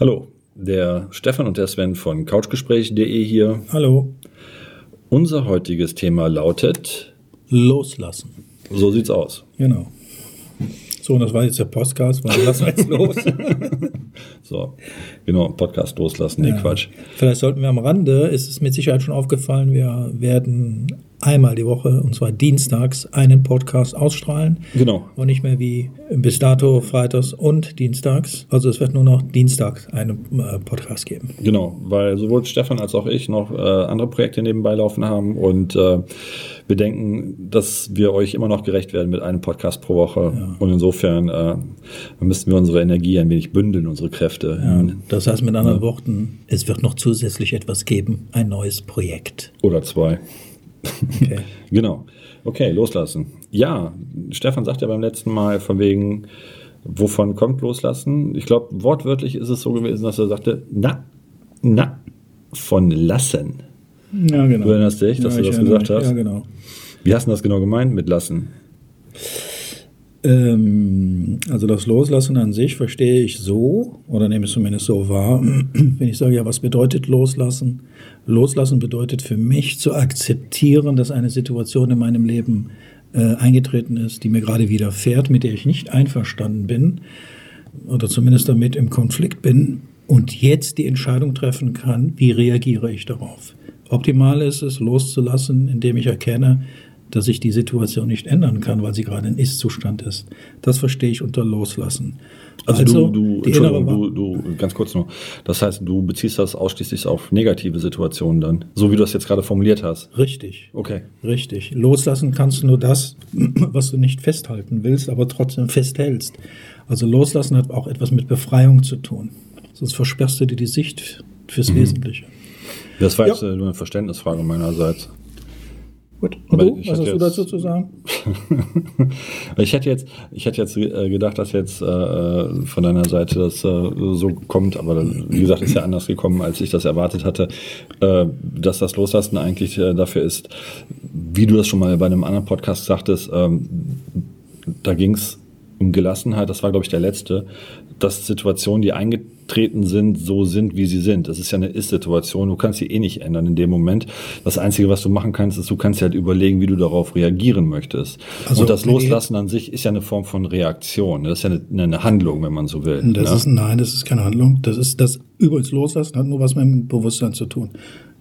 Hallo, der Stefan und der Sven von couchgespräch.de hier. Hallo. Unser heutiges Thema lautet Loslassen. So sieht's aus. Genau. So, und das war jetzt der Podcast, weil lassen wir jetzt los. So, genau, Podcast loslassen, nee, Ja. Quatsch. Vielleicht sollten wir am Rande, ist es mit Sicherheit schon aufgefallen, wir werden einmal die Woche, und zwar dienstags, einen Podcast ausstrahlen. Genau, Und nicht mehr wie bis dato freitags und dienstags. Also es wird nur noch dienstags einen äh, Podcast geben. genau, weil sowohl Stefan als auch ich noch äh, andere Projekte nebenbei laufen haben und äh, wir denken, dass wir euch immer noch gerecht werden mit einem Podcast pro Woche. Und insofern äh, müssten wir unsere Energie ein wenig bündeln, unsere Kräfte. Ja, das heißt mit anderen Worten, es wird noch zusätzlich etwas geben, ein neues Projekt. Oder zwei. Okay. Genau. Okay, loslassen. Ja, Stefan sagt ja beim letzten Mal von wegen, wovon kommt loslassen? Ich glaube, wortwörtlich ist es so gewesen, dass er sagte, na, na, von lassen. Ja, genau. Du erinnerst dich, dass ja, du das gesagt mich. hast? Ja, genau. Wie hast du das genau gemeint mit lassen? Ähm, also das Loslassen an sich verstehe ich so, oder nehme es zumindest so wahr, wenn ich sage, ja, was bedeutet Loslassen? Loslassen bedeutet für mich zu akzeptieren, dass eine Situation in meinem Leben äh, eingetreten ist, die mir gerade widerfährt, mit der ich nicht einverstanden bin oder zumindest damit im Konflikt bin und jetzt die Entscheidung treffen kann, wie reagiere ich darauf. Optimal ist es, loszulassen, indem ich erkenne, dass ich die Situation nicht ändern kann, weil sie gerade ein Ist-Zustand ist. Das verstehe ich unter Loslassen. Also, du, du, innere Entschuldigung, du, du, ganz kurz nur. Das heißt, du beziehst das ausschließlich auf negative Situationen dann, so wie du das jetzt gerade formuliert hast. Richtig. Okay. Richtig. Loslassen kannst du nur das, was du nicht festhalten willst, aber trotzdem festhältst. Also loslassen hat auch etwas mit Befreiung zu tun. Sonst versperrst du dir die Sicht fürs Mhm. Wesentliche. Das war Ja. jetzt äh, nur eine Verständnisfrage meinerseits. Gut. Und du, ich was hast du dazu zu sagen? Ich hätte jetzt, ich hätte jetzt äh, gedacht, dass jetzt äh, von deiner Seite das äh, so kommt, aber wie gesagt, ist ja anders gekommen, als ich das erwartet hatte, äh, dass das Loslassen eigentlich äh, dafür ist, wie du das schon mal bei einem anderen Podcast sagtest, ähm, da ging es um Gelassenheit, das war, glaube ich, der letzte, dass Situationen, die eingetreten sind, so sind, wie sie sind. Das ist ja eine Ist-Situation, du kannst sie eh nicht ändern in dem Moment. Das Einzige, was du machen kannst, ist, du kannst dir halt überlegen, wie du darauf reagieren möchtest. Also, Und das Loslassen an sich ist ja eine Form von Reaktion. Das ist ja eine, eine Handlung, wenn man so will. Das ne? ist, nein, das ist keine Handlung. Das ist das übrigens Loslassen hat nur was mit dem Bewusstsein zu tun,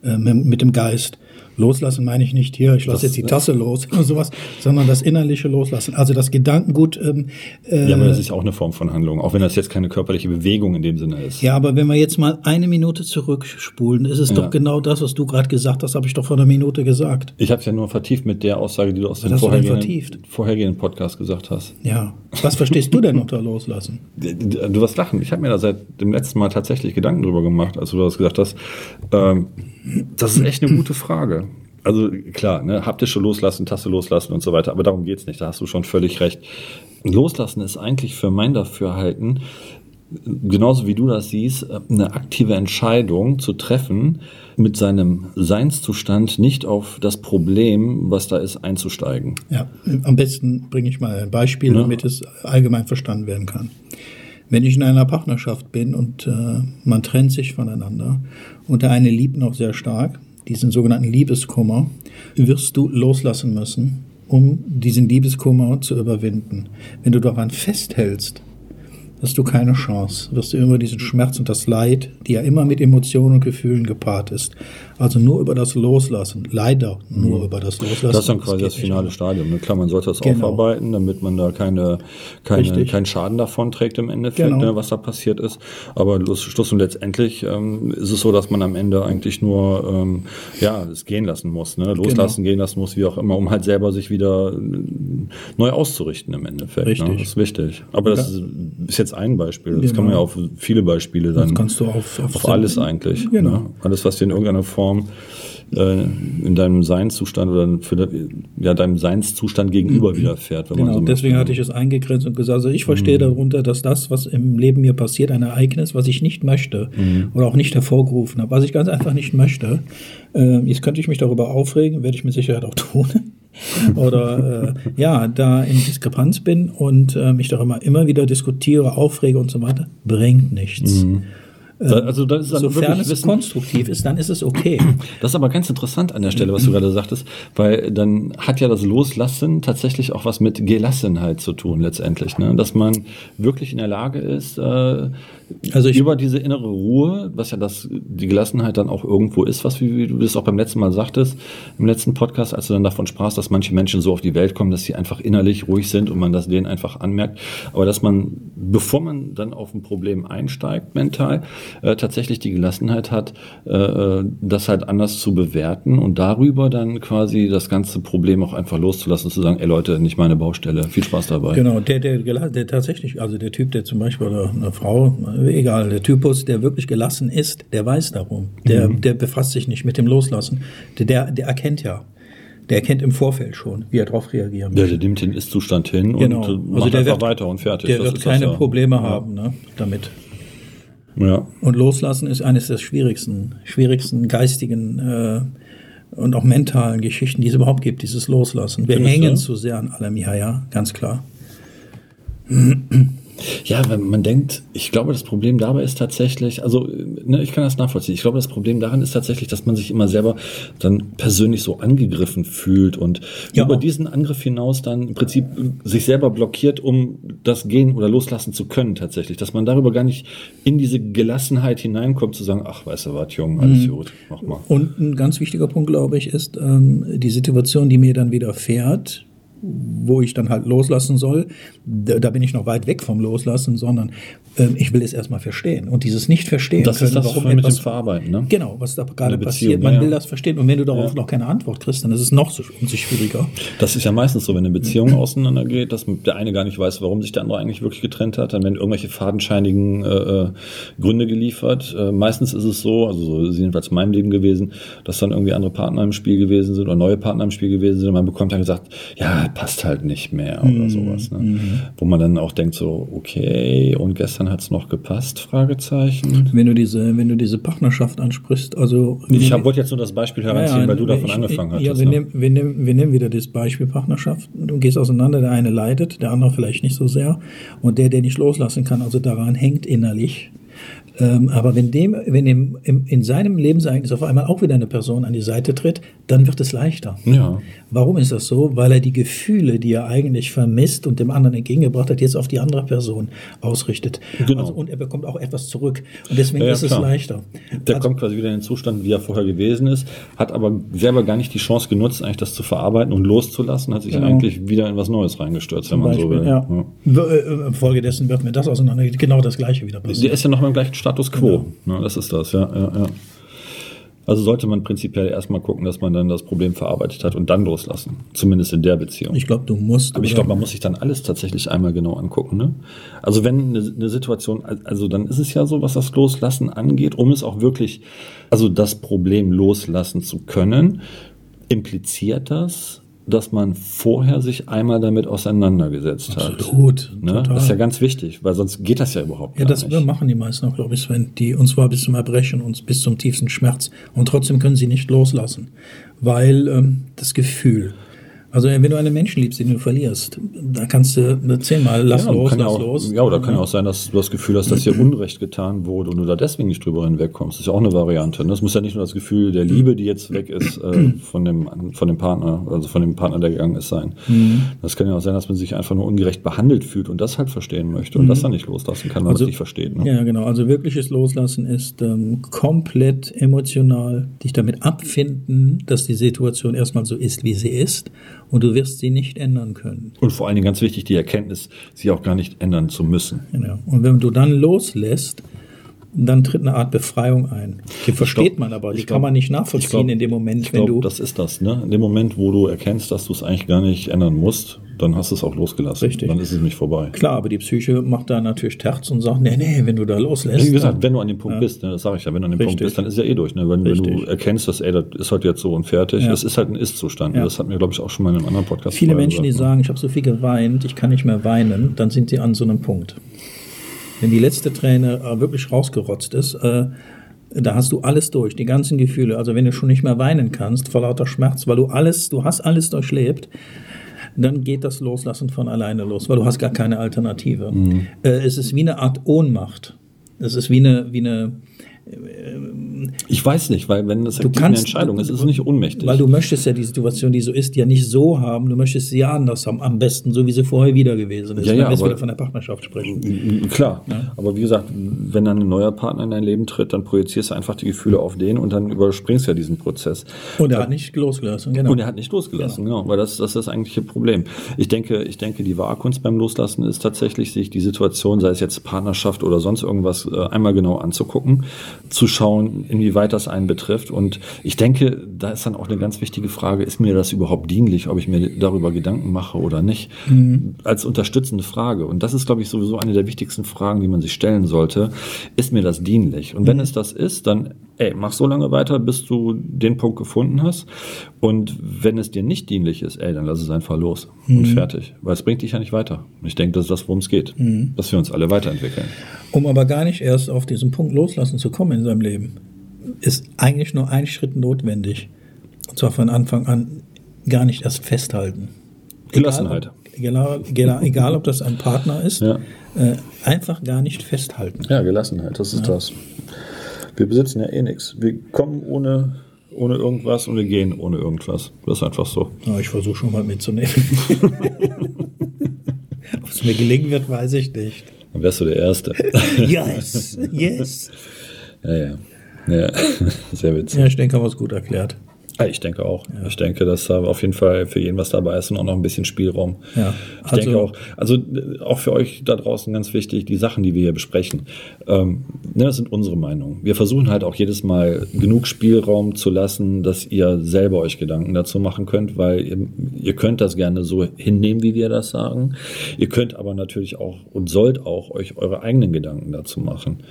äh, mit, mit dem Geist. Loslassen meine ich nicht hier, ich lasse jetzt die Tasse los oder sowas, sondern das innerliche Loslassen. Also das Gedankengut. Ähm, äh, ja, aber das ist auch eine Form von Handlung, auch wenn das jetzt keine körperliche Bewegung in dem Sinne ist. ja, aber wenn wir jetzt mal eine Minute zurückspulen, ist es Ja. doch genau das, was du gerade gesagt hast, habe ich doch vor einer Minute gesagt. Ich habe es ja nur vertieft mit der Aussage, die du aus dem vorhergehenden, vorhergehenden Podcast gesagt hast. Ja. Was verstehst du denn unter Loslassen? Du wirst lachen. Ich habe mir da seit dem letzten Mal tatsächlich Gedanken drüber gemacht, als du das gesagt hast. Ähm, das ist echt eine gute Frage. Also klar, ne, haptische Loslassen, Taste loslassen und so weiter, aber darum geht's nicht. Da hast du schon völlig recht. Loslassen ist eigentlich für mein Dafürhalten, genauso wie du das siehst, eine aktive Entscheidung zu treffen, mit seinem Seinszustand nicht auf das Problem, was da ist, einzusteigen. Ja, am besten bringe ich mal ein Beispiel, Ja. damit es allgemein verstanden werden kann. Wenn ich in einer Partnerschaft bin und äh, man trennt sich voneinander und der eine liebt noch sehr stark, diesen sogenannten Liebeskummer, wirst du loslassen müssen, um diesen Liebeskummer zu überwinden. Wenn du daran festhältst, hast du keine Chance. Wirst du immer diesen Schmerz und das Leid, die ja immer mit Emotionen und Gefühlen gepaart ist. Also nur über das Loslassen, leider nur über das Loslassen. Mhm. Das ist dann quasi das nicht finale. Stadium. Ne? Klar, man sollte das Genau. aufarbeiten, damit man da keine, keine, keinen Schaden davon trägt im Endeffekt, Genau. ne, was da passiert ist. Aber Schluss und letztendlich ähm, ist es so, dass man am Ende eigentlich nur ähm, ja, es gehen lassen muss, ne? loslassen, Genau. gehen lassen muss, wie auch immer, um halt selber sich wieder äh, neu auszurichten im Endeffekt. Ne? Richtig. Das ist wichtig. Aber das Ja. ist, ist jetzt ein Beispiel. Das Genau. kann man ja auf viele Beispiele dann Das kannst du auf, auf alles eigentlich. Genau. Ne? Alles, was dir in irgendeiner Form äh, in deinem Seinszustand oder für ja, deinem Seinszustand gegenüber widerfährt. Wenn Genau, so deswegen möchte. hatte ich es eingegrenzt und gesagt, also ich verstehe darunter, dass das, was im Leben mir passiert, ein Ereignis, was ich nicht möchte oder auch nicht hervorgerufen habe, was ich ganz einfach nicht möchte. Äh, jetzt könnte ich mich darüber aufregen, werde ich mit Sicherheit auch tun. oder äh, ja, da in Diskrepanz bin und äh, mich darüber immer wieder diskutiere, aufrege und so weiter, bringt nichts. Also das ist dann Sofern es Wissen, konstruktiv ist, dann ist es okay. Das ist aber ganz interessant an der Stelle, was du gerade sagtest, weil dann hat ja das Loslassen tatsächlich auch was mit Gelassenheit zu tun letztendlich, ne? dass man wirklich in der Lage ist, äh, Also ich- über diese innere Ruhe, was ja das die Gelassenheit dann auch irgendwo ist, was wie, wie du das auch beim letzten Mal sagtest, im letzten Podcast, als du dann davon sprachst, dass manche Menschen so auf die Welt kommen, dass sie einfach innerlich ruhig sind und man das denen einfach anmerkt, aber dass man, bevor man dann auf ein Problem einsteigt mental, äh, tatsächlich die Gelassenheit hat, äh, das halt anders zu bewerten und darüber dann quasi das ganze Problem auch einfach loszulassen, zu sagen, ey Leute, nicht meine Baustelle, viel Spaß dabei. Genau, der, der, der tatsächlich, also der Typ, der zum Beispiel, oder eine Frau, äh, egal, der Typus, der wirklich gelassen ist, der weiß darum. Der, Mhm. der befasst sich nicht mit dem Loslassen. Der, der, der erkennt ja. Der erkennt im Vorfeld schon, wie er darauf reagieren Ja, möchte. der nimmt den Ist-Zustand hin Genau. und äh, macht einfach weiter und fertig. Der Das wird ist das keine ja. Probleme haben ne, damit. Ja. Und loslassen ist eines der schwierigsten, schwierigsten geistigen äh, und auch mentalen Geschichten, die es überhaupt gibt, dieses Loslassen. Wir Findest hängen zu sehr an allem, ja, ja, ganz klar. Ja, wenn man denkt, ich glaube, das Problem dabei ist tatsächlich, also ne, ich kann das nachvollziehen. Ich glaube, das Problem daran ist tatsächlich, dass man sich immer selber dann persönlich so angegriffen fühlt und Ja. über diesen Angriff hinaus dann im Prinzip sich selber blockiert, um das gehen oder loslassen zu können tatsächlich. Dass man darüber gar nicht in diese Gelassenheit hineinkommt, zu sagen, ach, weißt du was, Jung, alles gut, mach mal. Und ein ganz wichtiger Punkt, glaube ich, ist ähm, die Situation, die mir dann widerfährt, wo ich dann halt loslassen soll. Da, da bin ich noch weit weg vom Loslassen, sondern ähm, ich will es erstmal verstehen. Und dieses Nicht-Verstehen Das können, ist das warum dem etwas Verarbeiten, ne? Genau, was da gerade passiert. Man ja, will das verstehen. Und wenn du darauf Ja. noch keine Antwort kriegst, dann ist es noch so umso schwieriger. Das ist ja meistens so, wenn eine Beziehung auseinandergeht, dass der eine gar nicht weiß, warum sich der andere eigentlich wirklich getrennt hat. Dann werden irgendwelche fadenscheinigen äh, äh, Gründe geliefert. Äh, meistens ist es so, also so ist jedenfalls in meinem Leben gewesen, dass dann irgendwie andere Partner im Spiel gewesen sind oder neue Partner im Spiel gewesen sind und man bekommt dann gesagt, ja, passt halt nicht mehr oder sowas. Ne? Wo man dann auch denkt so, okay, und gestern hat's noch gepasst? Fragezeichen. Wenn du diese, wenn du diese Partnerschaft ansprichst, also Ich hab, wollte jetzt nur das Beispiel heranziehen, weil du davon ich- angefangen Ja, hattest. wir, ne? nehmen, wir, nehmen, wir nehmen wieder das Beispiel Partnerschaft. Du gehst auseinander, der eine leidet, der andere vielleicht nicht so sehr. Und der, der nicht loslassen kann, also daran hängt innerlich. Ähm, aber wenn dem, wenn dem, im, in seinem Lebensereignis auf einmal auch wieder eine Person an die Seite tritt, dann wird es leichter. Ja. Warum ist das so? Weil er die Gefühle, die er eigentlich vermisst und dem anderen entgegengebracht hat, jetzt auf die andere Person ausrichtet. Genau. Also, und er bekommt auch etwas zurück. Und deswegen Ja, ja, ist es klar. leichter. Der Also- kommt quasi wieder in den Zustand, wie er vorher gewesen ist, hat aber selber gar nicht die Chance genutzt, eigentlich das zu verarbeiten und loszulassen, hat sich Genau. eigentlich wieder in was Neues reingestürzt, wenn man so will. ja. W- äh, Infolgedessen wird mir das auseinander, genau das Gleiche wieder Der passieren. ist ja noch mal im gleichen Status quo. Genau. Ne, das ist das, ja, ja, ja. Also sollte man prinzipiell erstmal gucken, dass man dann das Problem verarbeitet hat und dann loslassen. Zumindest in der Beziehung. Ich glaube, du musst. Aber ich glaube, man muss sich dann alles tatsächlich einmal genau angucken. Ne? Also wenn eine, eine Situation, also dann ist es ja so, was das Loslassen angeht, um es auch wirklich, also das Problem loslassen zu können, impliziert das, dass man vorher sich einmal damit auseinandergesetzt hat. Absolut, Ne? total. Das ist ja ganz wichtig, weil sonst geht das ja überhaupt Ja, das nicht. machen die meisten auch, glaube ich, Sven. Die, und zwar bis zum Erbrechen und bis zum tiefsten Schmerz. Und trotzdem können sie nicht loslassen. Weil ähm, das Gefühl. Also wenn du einen Menschen liebst, den du verlierst, da kannst du zehnmal lass ja, los, kann ja lass auch, los. Ja, oder kann ja auch sein, dass du das Gefühl hast, dass dir Unrecht getan wurde und du da deswegen nicht drüber hinwegkommst. Das ist ja auch eine Variante. ne? Das muss ja nicht nur das Gefühl der Liebe, die jetzt weg ist, äh, von, dem, von dem Partner, also von dem Partner, der gegangen ist, sein. Das kann ja auch sein, dass man sich einfach nur ungerecht behandelt fühlt und das halt verstehen möchte und das dann nicht loslassen kann, weil man es nicht versteht. Ne? Ja, genau. Also wirkliches Loslassen ist ähm, komplett emotional, dich damit abfinden, dass die Situation erstmal so ist, wie sie ist und du wirst sie nicht ändern können. Und vor allen Dingen ganz wichtig, die Erkenntnis, sie auch gar nicht ändern zu müssen. Genau. Und wenn du dann loslässt, dann tritt eine Art Befreiung ein. Die versteht glaub- man aber, die ich kann glaub- man nicht nachvollziehen glaub- in dem Moment, Ich wenn du. das ist das. Ne? In dem Moment, wo du erkennst, dass du es eigentlich gar nicht ändern musst, dann hast du es auch losgelassen. Richtig. Dann ist es nicht vorbei. Klar, aber die Psyche macht da natürlich Terz und sagt, nee, nee, wenn du da loslässt. Wie gesagt, wenn du an dem Punkt bist, ne, das sage ich ja, wenn du an dem Punkt Richtig. bist, dann ist ja eh durch. Ne? Wenn, wenn du erkennst, dass ey, das ist halt jetzt so und fertig, Ja. das ist halt ein Ist-Zustand. Ja. Das hatten wir, glaube ich, auch schon mal in einem anderen Podcast. Viele Menschen, die gesagt, ne? sagen, ich habe so viel geweint, ich kann nicht mehr weinen, dann sind sie an so einem Punkt. Wenn die letzte Träne äh, wirklich rausgerotzt ist, äh, da hast du alles durch, die ganzen Gefühle. Also wenn du schon nicht mehr weinen kannst vor lauter Schmerz, weil du alles, du hast alles durchlebt, dann geht das Loslassen von alleine los, weil du hast gar keine Alternative. Mhm. Äh, es ist wie eine Art Ohnmacht. Das ist wie eine, wie eine ich weiß nicht, weil wenn das aktiv kannst- eine Entscheidung ist, ist es nicht ohnmächtig. Weil du möchtest ja die Situation, die so ist, ja nicht so haben, du möchtest sie ja anders haben, am besten so, wie sie vorher wieder gewesen ist. Ja, wenn ja, wir jetzt aber- wieder von der Partnerschaft sprechen. Klar, aber wie gesagt, wenn dann ein neuer Partner in dein Leben tritt, dann projizierst du einfach die Gefühle auf den und dann überspringst du ja diesen Prozess. Und er hat nicht losgelassen, genau. Und er hat nicht losgelassen, genau, weil das, das ist das eigentliche Problem. Ich denke, ich denke, die Wahrkunst beim Loslassen ist tatsächlich, sich die Situation, sei es jetzt Partnerschaft oder sonst irgendwas, äh, einmal genau anzugucken, zu schauen, inwieweit das einen betrifft. Und ich denke, da ist dann auch eine ganz wichtige Frage, ist mir das überhaupt dienlich, ob ich mir darüber Gedanken mache oder nicht? Als unterstützende Frage. Und das ist, glaube ich, sowieso eine der wichtigsten Fragen, die man sich stellen sollte. Ist mir das dienlich? Und wenn es das ist, dann, ey, mach so lange weiter, bis du den Punkt gefunden hast. Und wenn es dir nicht dienlich ist, ey, dann lass es einfach los und fertig. Weil es bringt dich ja nicht weiter. Und ich denke, das ist das, worum es geht. Dass wir uns alle weiterentwickeln. Um aber gar nicht erst auf diesen Punkt loslassen zu kommen in seinem Leben, ist eigentlich nur ein Schritt notwendig. Und zwar von Anfang an gar nicht erst festhalten. Gelassenheit. Egal, ob- egal, egal ob das ein Partner ist, Ja. äh, einfach gar nicht festhalten. Ja, Gelassenheit, das ist das. Wir besitzen ja eh nichts. Wir kommen ohne, ohne irgendwas und wir gehen ohne irgendwas. Das ist einfach so. Ja, ich versuche schon mal mitzunehmen. Ob es mir gelingen wird, weiß ich nicht. Dann wärst du der Erste. Yes, yes. ja, ja. Ja, sehr witzig. Ja, ich denke, haben wir es gut erklärt. Ja, Ich denke auch. Ich denke, dass da auf jeden Fall für jeden was dabei ist und auch noch ein bisschen Spielraum. Ja, Ich also- denke auch, also äh, auch für euch da draußen ganz wichtig, die Sachen, die wir hier besprechen, ähm, ne, das sind unsere Meinungen. Wir versuchen halt auch jedes Mal genug Spielraum zu lassen, dass ihr selber euch Gedanken dazu machen könnt, weil ihr, ihr könnt das gerne so hinnehmen, wie wir das sagen. Ihr könnt aber natürlich auch und sollt auch euch eure eigenen Gedanken dazu machen.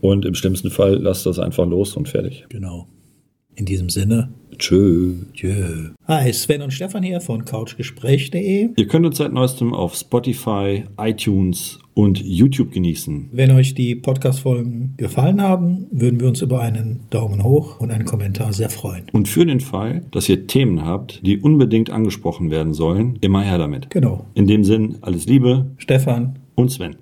Und im schlimmsten Fall lasst das einfach los und fertig. Genau. In diesem Sinne, Tschö. tschö. Hi, Sven und Stefan hier von couchgespräch.de. Ihr könnt uns seit neuestem auf Spotify, iTunes und YouTube genießen. Wenn euch die Podcast-Folgen gefallen haben, würden wir uns über einen Daumen hoch und einen Kommentar sehr freuen. Und für den Fall, dass ihr Themen habt, die unbedingt angesprochen werden sollen, immer her damit. Genau. In dem Sinn, alles Liebe Stefan, und Sven.